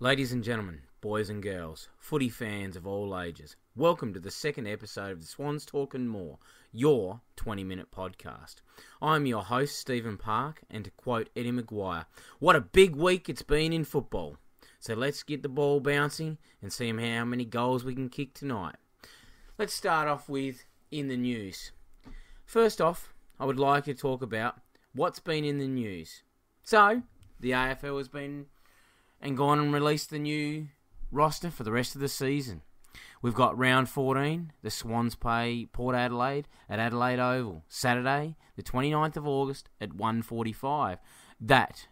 Ladies and gentlemen, boys and girls, footy fans of all ages, welcome to the second episode of the Swans Talk and More, your 20 minute podcast. I'm your host, Stephen Park, and to quote Eddie McGuire, what a big week it's been in football. So let's get the ball bouncing and see how many goals we can kick tonight. Let's start off with in the news. First off, I would like to talk about what's been in the news. So, the AFL has been and gone and released the new roster for the rest of the season. We've got round 14. The Swans play Port Adelaide at Adelaide Oval Saturday, the 29th of August at 1:45. That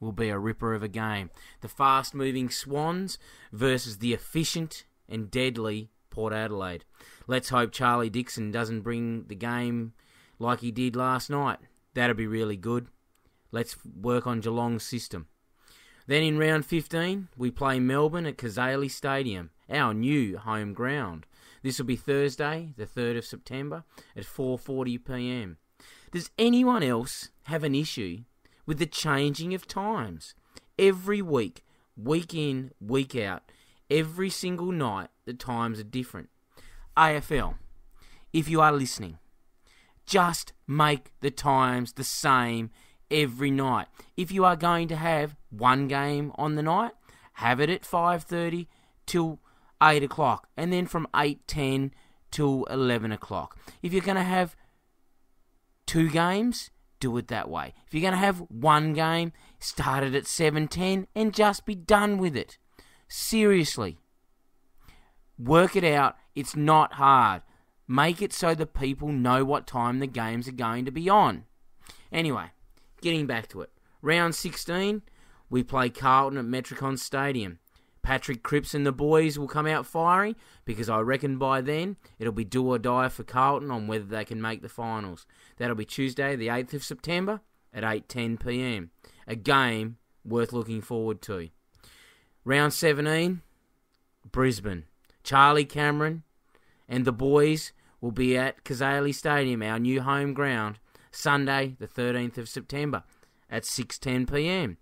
will be a ripper of a game. The fast-moving Swans versus the efficient and deadly Port Adelaide. Let's hope Charlie Dixon doesn't bring the game like he did last night. That'd be really good. Let's work on Geelong's system. Then in round 15, we play Melbourne at Cazaly Stadium, our new home ground. This will be Thursday, the 3rd of September at 4:40 p.m. Does anyone else have an issue with the changing of times? Every week, week in, week out, every single night the times are different. AFL, if you are listening, just make the times the same every night. If you are going to have one game on the night, have it at 5:30 till 8 o'clock, and then from 8:10 till 11 o'clock. If you're going to have two games, do it that way. If you're going to have one game, start it at 7:10 and just be done with it. Seriously. Work it out. It's not hard. Make it so the people know what time the games are going to be on. Anyway, getting back to it. Round 16, we play Carlton at Metricon Stadium. Patrick Cripps and the boys will come out firing because I reckon by then it'll be do or die for Carlton on whether they can make the finals. That'll be Tuesday, the 8th of September at 8:10 p.m. A game worth looking forward to. Round 17, Brisbane. Charlie Cameron and the boys will be at Cazaly Stadium, our new home ground, Sunday, the 13th of September at 6:10 p.m.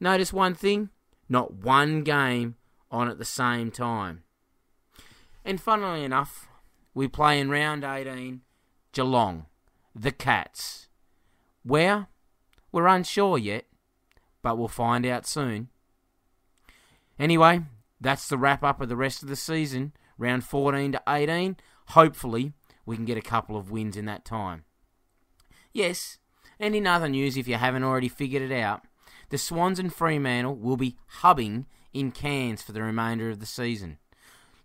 Notice one thing, not one game on at the same time. And funnily enough, we play in round 18 Geelong, the Cats. Where? We're unsure yet, but we'll find out soon. Anyway, that's the wrap up of the rest of the season, round 14 to 18. Hopefully, we can get a couple of wins in that time. Yes, and in other news, if you haven't already figured it out, the Swans and Fremantle will be hubbing in Cairns for the remainder of the season.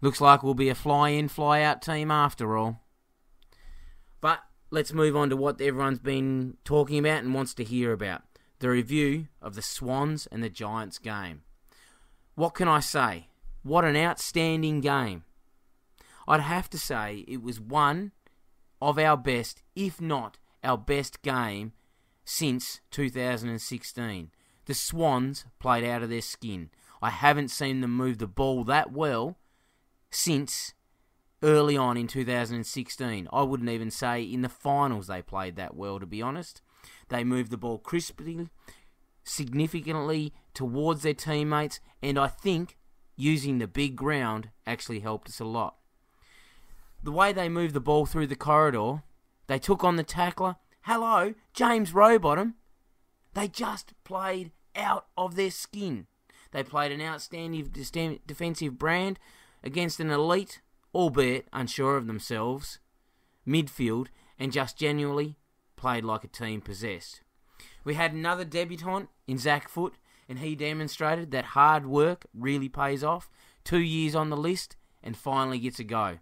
Looks like we'll be a fly in, fly out team after all. But let's move on to what everyone's been talking about and wants to hear about the review of the Swans and the Giants game. What can I say? What an outstanding game. I'd have to say it was one of our best, if not our best game since 2016. The Swans played out of their skin. I haven't seen them move the ball that well since early on in 2016. I wouldn't even say in the finals they played that well, to be honest. They moved the ball crisply, significantly towards their teammates, and I think using the big ground actually helped us a lot. The way they moved the ball through the corridor, they took on the tackler. Hello, James Rowbottom. They just played out of their skin. They played an outstanding defensive brand against an elite, albeit unsure of themselves, midfield, and just genuinely played like a team possessed. We had another debutant in Zac Foot, and he demonstrated that hard work really pays off. Two years on the list, and finally gets a go.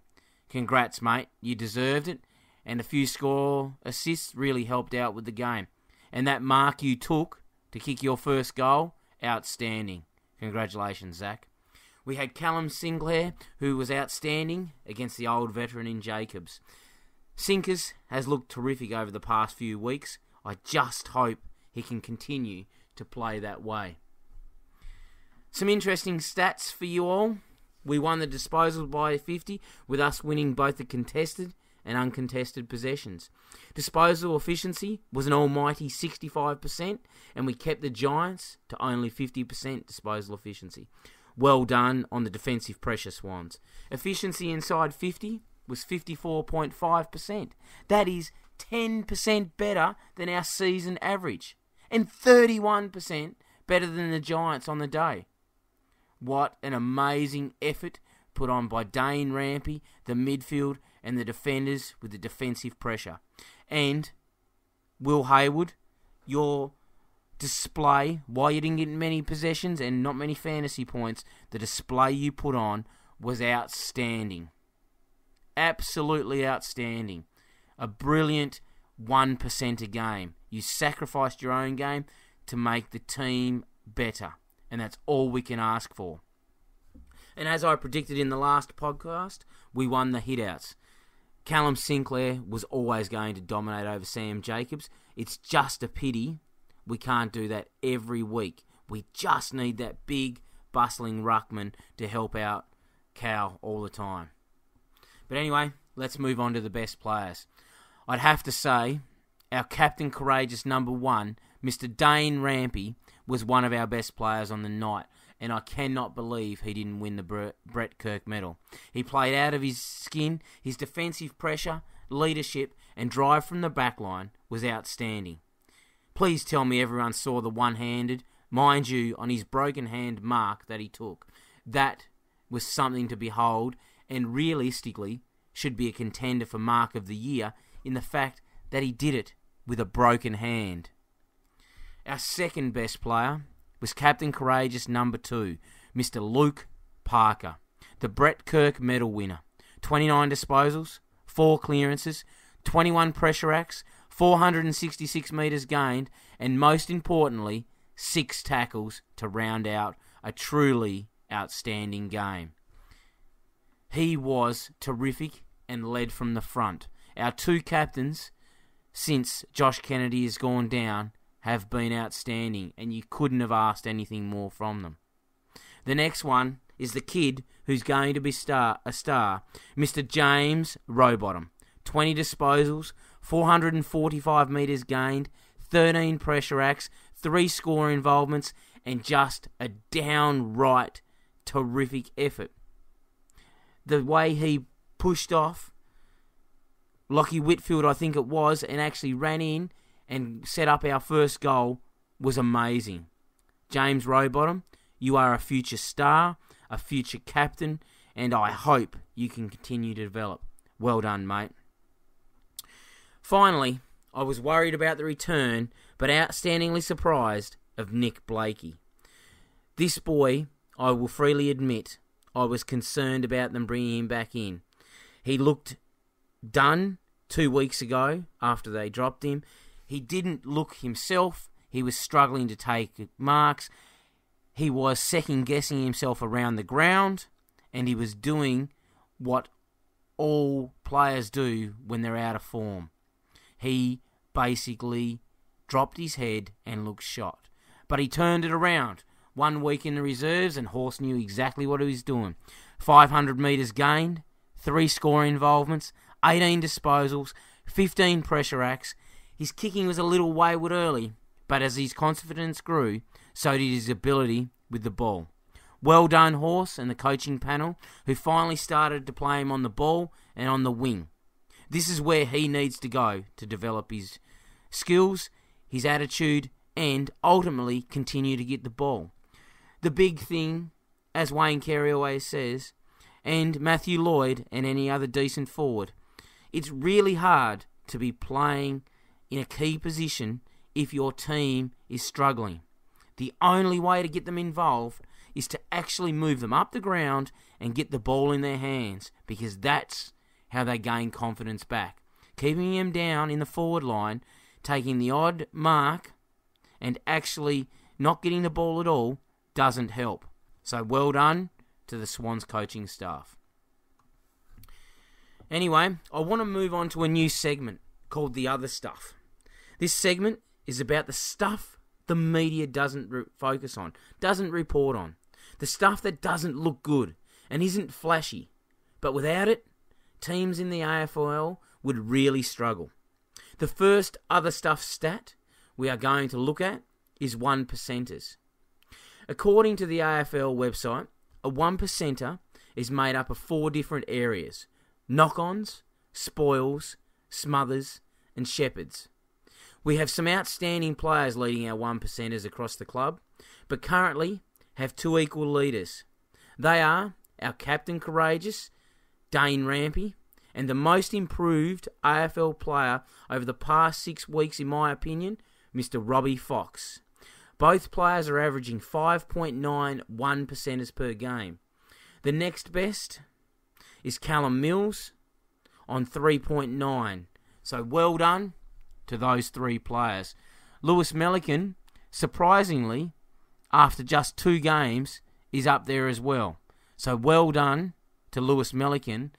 Congrats, mate. You deserved it, and a few score assists really helped out with the game. And that mark you took to kick your first goal, outstanding. Congratulations, Zac. We had Callum Sinclair, who was outstanding against the old veteran in Jacobs. Sinkers has looked terrific over the past few weeks. I just hope he can continue to play that way. Some interesting stats for you all. We won the disposal by 50, with us winning both the contested and uncontested possessions. Disposal efficiency was an almighty 65%, and we kept the Giants to only 50% disposal efficiency. Well done on the defensive pressure Swans. Efficiency inside 50 was 54.5%. That is 10% better than our season average, and 31% better than the Giants on the day. What an amazing effort put on by Dane Rampe, the midfield, and the defenders with the defensive pressure. And Will Hayward, your display, why you didn't get many possessions and not many fantasy points, the display you put on was outstanding. Absolutely outstanding. A brilliant 1% a game. You sacrificed your own game to make the team better. And that's all we can ask for. And as I predicted in the last podcast, we won the hitouts. Callum Sinclair was always going to dominate over Sam Jacobs. It's just a pity we can't do that every week. We just need that big, bustling ruckman to help out Cal all the time. But anyway, let's move on to the best players. I'd have to say, our captain courageous number one, Mr. Dane Rampe, was one of our best players on the night and I cannot believe he didn't win the Brett Kirk medal. He played out of his skin, his defensive pressure, leadership, and drive from the back line was outstanding. Please tell me everyone saw the one handed, mind you, on his broken hand mark that he took. That was something to behold, and realistically should be a contender for Mark of the Year in the fact that he did it with a broken hand. Our second best player was Captain Courageous number two, Mr. Luke Parker, the Brett Kirk medal winner. 29 disposals, 4 clearances, 21 pressure acts, 466 metres gained, and most importantly, 6 tackles to round out a truly outstanding game. He was terrific and led from the front. Our two captains, since Josh Kennedy has gone down, have been outstanding, and you couldn't have asked anything more from them. The next one is the kid who's going to be star, a star, Mr. James Rowbottom. 20 disposals, 445 metres gained, 13 pressure acts, 3 score involvements, and just a downright terrific effort. The way he pushed off Lachie Whitfield, I think it was, and actually ran in and set up our first goal was amazing. James Rowbottom, you are a future star, a future captain, and I hope you can continue to develop. Well done, mate. Finally, I was worried about the return, but outstandingly surprised of Nick Blakey. This boy, I will freely admit, I was concerned about them bringing him back in. He looked done two weeks ago after they dropped him. He didn't look himself. He was struggling to take marks. He was second guessing himself around the ground, and he was doing what all players do when they're out of form. He basically dropped his head and looked shot. But he turned it around. One week in the reserves, and Horse knew exactly what he was doing. 500 metres gained, three score involvements, 18 disposals, 15 pressure acts, his kicking was a little wayward early, but as his confidence grew, so did his ability with the ball. Well done, Horse and the coaching panel, who finally started to play him on the ball and on the wing. This is where he needs to go to develop his skills, his attitude, and ultimately continue to get the ball. The big thing, as Wayne Carey always says, and Matthew Lloyd and any other decent forward, it's really hard to be playing in a key position if your team is struggling. The only way to get them involved is to actually move them up the ground and get the ball in their hands because that's how they gain confidence back. Keeping them down in the forward line, taking the odd mark, and actually not getting the ball at all doesn't help. So well done to the Swans coaching staff. Anyway, I want to move on to a new segment called The Other Stuff. This segment is about the stuff the media doesn't re- focus on, doesn't report on. The stuff that doesn't look good and isn't flashy. But without it, teams in the AFL would really struggle. The first other stuff stat we are going to look at is one percenters. According to the AFL website, a one percenter is made up of four different areas knock ons, spoils, smothers, and shepherds. We have some outstanding players leading our one percenters across the club, but currently have two equal leaders. They are our captain courageous, Dane Rampe, and the most improved AFL player over the past six weeks, in my opinion, Mr. Robbie Fox. Both players are averaging 5.91 percenters per game. The next best is Callum Mills on 3.9. So well done to those three players. Lewis Melican, surprisingly, after just two games, is up there as well. So well done to Lewis Melican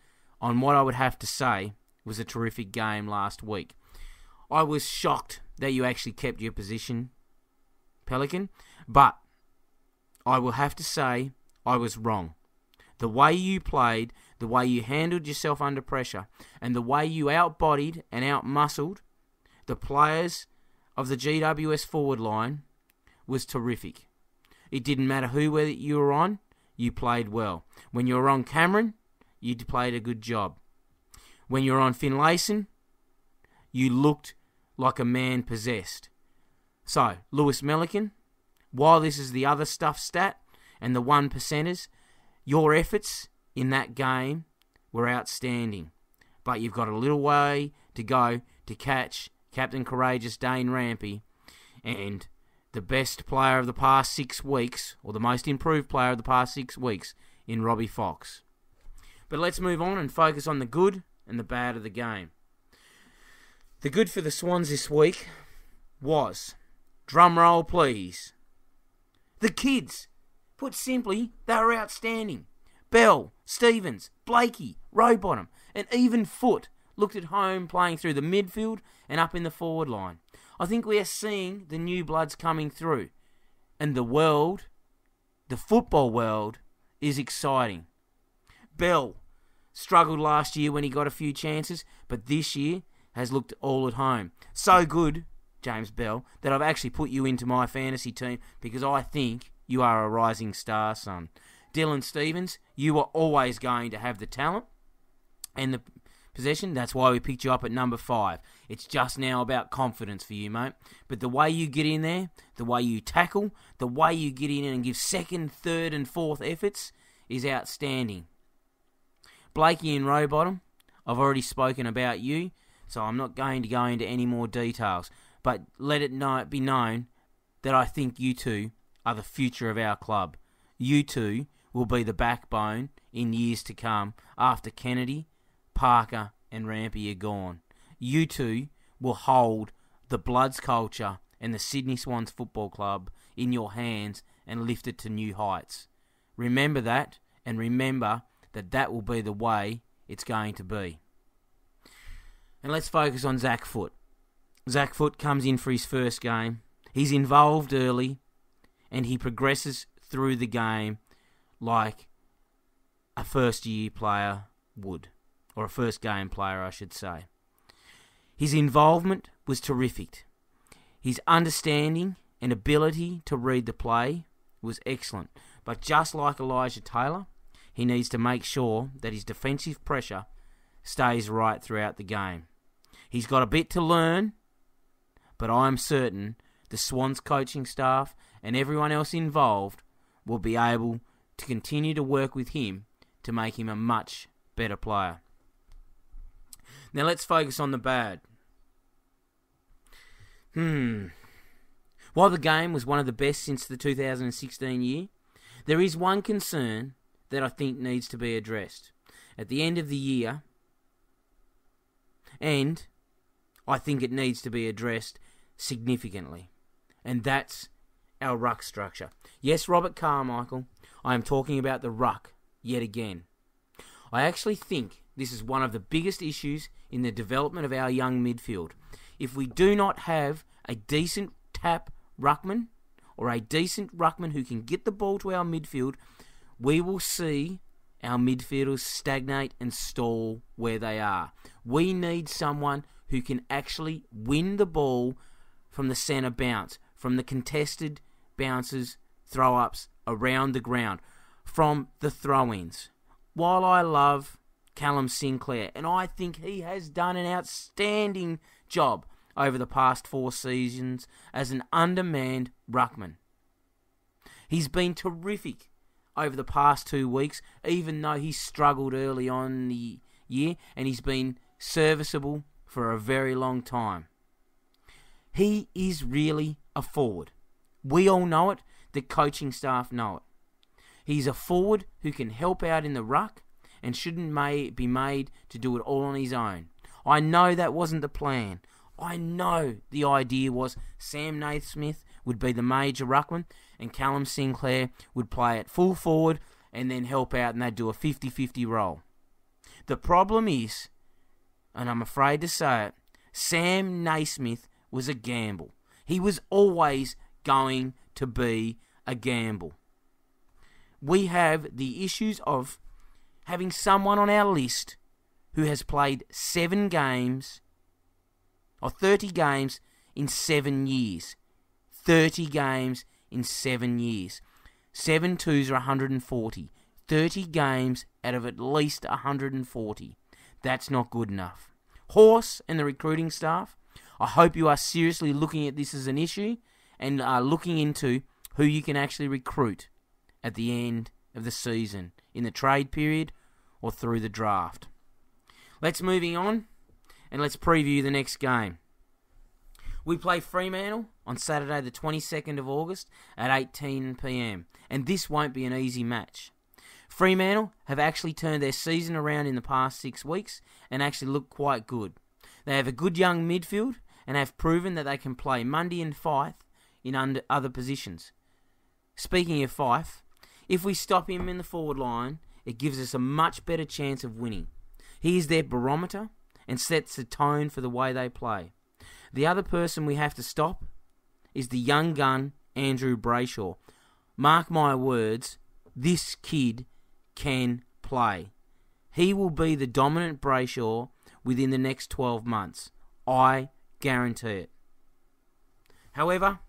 on what I would have to say was a terrific game last week. I was shocked that you actually kept your position, Pelican, but I will have to say I was wrong. The way you played, the way you handled yourself under pressure, and the way you outbodied and outmuscled the players of the GWS forward line was terrific. It didn't matter who you were on, you played well. When you were on Cameron, you played a good job. When you were on Finlayson, you looked like a man possessed. So, Lewis Melican, while this is the other stuff stat and the one percenters, your efforts in that game were outstanding. But you've got a little way to go to catch Captain Courageous Dane Rampe and the best player of the past six weeks, or the most improved player of the past six weeks, in Robbie Fox. But let's move on and focus on the good and the bad of the game. The good for the Swans this week was, drum roll please, the kids. Put simply, they were outstanding. Bell, Stevens, Blakey, Rowbottom, and even Foot looked at home playing through the midfield and up in the forward line. I think we are seeing the new bloods coming through. And the world, the football world, is exciting. Bell, struggled last year when he got a few chances, but this year has looked all at home. So good, James Bell, that I've actually put you into my fantasy team because I think you are a rising star, son. Dylan Stevens, you are always going to have the talent and the possession. That's why we picked you up at number five. It's just now about confidence for you, mate. But the way you get in there, the way you tackle, the way you get in and give second, third, and fourth efforts is outstanding. Blakey and Rowbottom, I've already spoken about you, so I'm not going to go into any more details. But let it know, be known that I think you two are the future of our club. You two will be the backbone in years to come after Kennedy, Parker, and Rampy are gone. You two will hold the Bloods culture and the Sydney Swans Football Club in your hands and lift it to new heights. Remember that, and remember that that will be the way it's going to be. And let's focus on Zac Foot. Zac Foot comes in for his first game. He's involved early, and he progresses through the game like a first year player would, or a first game player, I should say. His involvement was terrific. His understanding and ability to read the play was excellent. But just like Elijah Taylor, he needs to make sure that his defensive pressure stays right throughout the game. He's got a bit to learn, but I'm certain the Swans coaching staff and everyone else involved will be able to continue to work with him to make him a much better player. Now let's focus on the bad. Hmm. While the game was one of the best since the 2016 year, there is one concern that I think needs to be addressed. At the end of the year, and I think it needs to be addressed significantly, and that's our ruck structure. Yes, Robert Carmichael, I am talking about the ruck yet again. I actually think this is one of the biggest issues in the development of our young midfield. If we do not have a decent tap ruckman or a decent ruckman who can get the ball to our midfield, we will see our midfielders stagnate and stall where they are. We need someone who can actually win the ball from the centre bounce, from the contested bounces, throw ups around the ground, from the throw ins. While I love Callum Sinclair, and I think he has done an outstanding job over the past four seasons as an undermanned ruckman. He's been terrific over the past two weeks, even though he struggled early on the year, and he's been serviceable for a very long time. He is really a forward. We all know it, the coaching staff know it. He's a forward who can help out in the ruck and shouldn't may, be made to do it all on his own. I know that wasn't the plan. I know the idea was Sam Naismith would be the major ruckman and Callum Sinclair would play at full forward and then help out and they'd do a 50 50 role. The problem is, and I'm afraid to say it, Sam Naismith was a gamble. He was always going to be a gamble. We have the issues of having someone on our list who has played seven games or 30 games in seven years. 30 games in seven years. Seven twos are 140. 30 games out of at least 140. That's not good enough. Horse and the recruiting staff, I hope you are seriously looking at this as an issue and are looking into who you can actually recruit at the end of the season, in the trade period or through the draft. Let's moving on and let's preview the next game. We play Fremantle on Saturday, the 22nd of August at 18 pm, and this won't be an easy match. Fremantle have actually turned their season around in the past six weeks and actually look quite good. They have a good young midfield and have proven that they can play Mundy and Fyfe in under other positions. Speaking of Fyfe, if we stop him in the forward line, it gives us a much better chance of winning. He is their barometer and sets the tone for the way they play. The other person we have to stop is the young gun, Andrew Brayshaw. Mark my words, this kid can play. He will be the dominant Brayshaw within the next 12 months. I guarantee it. However,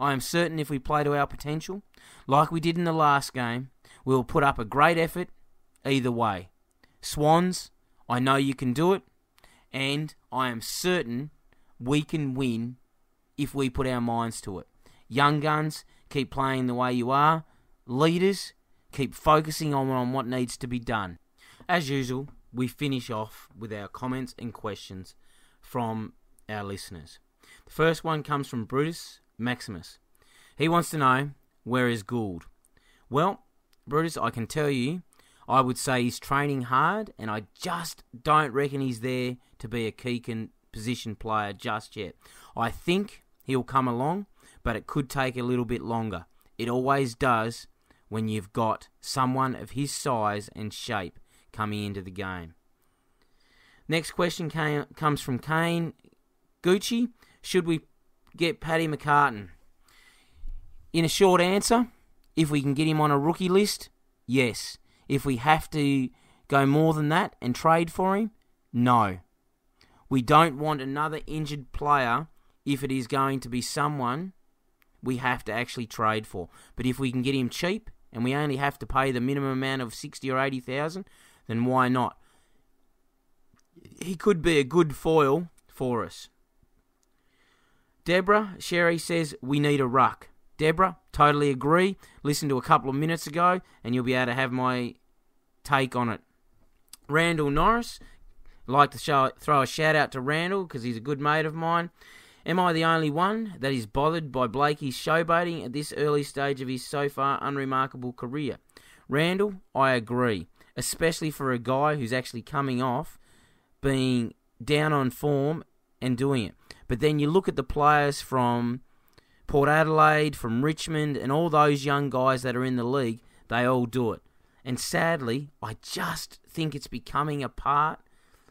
I am certain if we play to our potential, like we did in the last game, we will put up a great effort either way. Swans, I know you can do it, and I am certain we can win if we put our minds to it. Young guns, keep playing the way you are. Leaders, keep focusing on, on what needs to be done. As usual, we finish off with our comments and questions from our listeners. The first one comes from Brutus Maximus. He wants to know where is Gould? Well, Brutus, I can tell you, I would say he's training hard, and I just don't reckon he's there to be a key con- position player just yet. I think he'll come along, but it could take a little bit longer. It always does when you've got someone of his size and shape coming into the game. Next question came, comes from Kane Gucci. Should we get Paddy McCartin? In a short answer, if we can get him on a rookie list, yes. If we have to go more than that and trade for him, no. We don't want another injured player if it is going to be someone we have to actually trade for. But if we can get him cheap and we only have to pay the minimum amount of sixty or eighty thousand, then why not? He could be a good foil for us. Deborah Sherry says we need a ruck. Deborah, totally agree. Listen to a couple of minutes ago, and you'll be able to have my take on it. Randall Norris like to show, throw a shout out to Randall because he's a good mate of mine. Am I the only one that is bothered by Blakey's showboating at this early stage of his so far unremarkable career? Randall, I agree, especially for a guy who's actually coming off being down on form and doing it. But then you look at the players from Port Adelaide, from Richmond, and all those young guys that are in the league, they all do it. And sadly, I just think it's becoming a part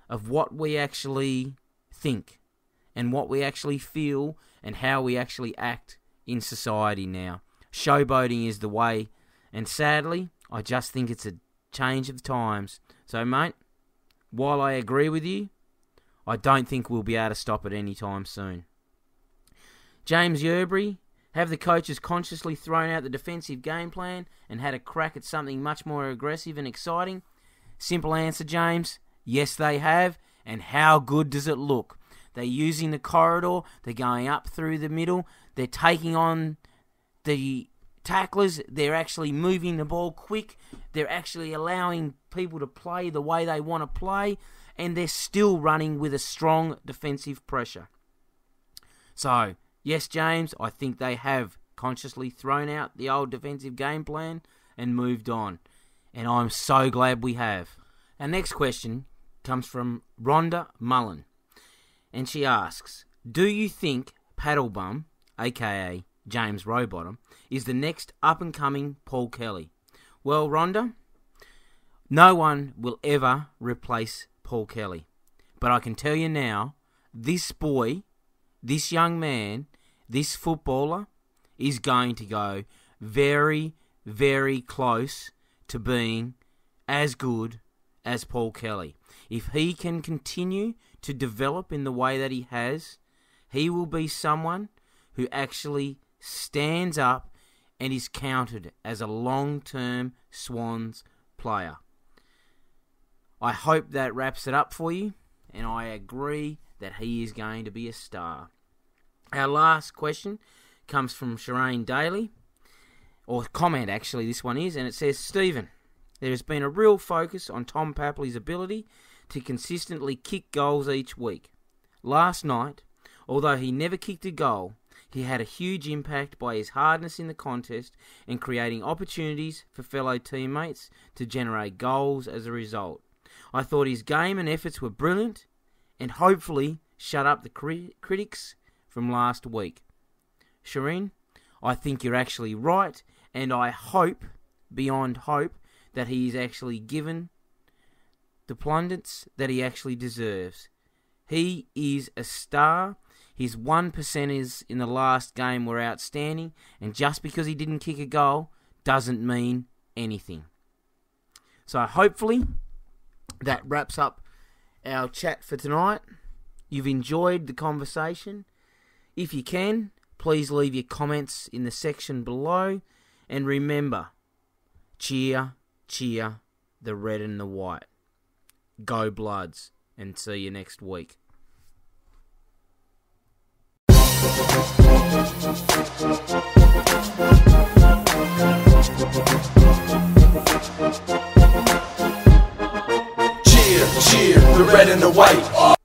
of what we actually think and what we actually feel and how we actually act in society now. Showboating is the way, and sadly, I just think it's a change of times. So, mate, while I agree with you, I don't think we'll be able to stop it anytime soon. James Yerbury, have the coaches consciously thrown out the defensive game plan and had a crack at something much more aggressive and exciting? Simple answer, James. Yes, they have. And how good does it look? They're using the corridor, they're going up through the middle, they're taking on the tacklers, they're actually moving the ball quick, they're actually allowing people to play the way they want to play, and they're still running with a strong defensive pressure. So, yes, James, I think they have consciously thrown out the old defensive game plan and moved on. And I'm so glad we have. Our next question comes from Rhonda Mullen. And she asks Do you think Paddlebum, aka James Rowbottom, is the next up and coming Paul Kelly? Well, Rhonda, no one will ever replace Paul Kelly. But I can tell you now, this boy, this young man, this footballer is going to go very, very close to being as good as Paul Kelly. If he can continue to develop in the way that he has, he will be someone who actually stands up and is counted as a long term Swans player. I hope that wraps it up for you, and I agree that he is going to be a star. Our last question comes from Shireen Daly, or comment actually, this one is, and it says Stephen, there has been a real focus on Tom Papley's ability to consistently kick goals each week. Last night, although he never kicked a goal, he had a huge impact by his hardness in the contest and creating opportunities for fellow teammates to generate goals as a result. I thought his game and efforts were brilliant and hopefully shut up the cri- critics from last week. Shireen, I think you're actually right, and I hope, beyond hope, that he is actually given the pundits that he actually deserves. He is a star. His one percenters in the last game were outstanding, and just because he didn't kick a goal doesn't mean anything. So hopefully that wraps up our chat for tonight. You've enjoyed the conversation. If you can, please leave your comments in the section below. And remember, cheer, cheer the red and the white. Go Bloods, and see you next week. Cheer, cheer, the red and the white.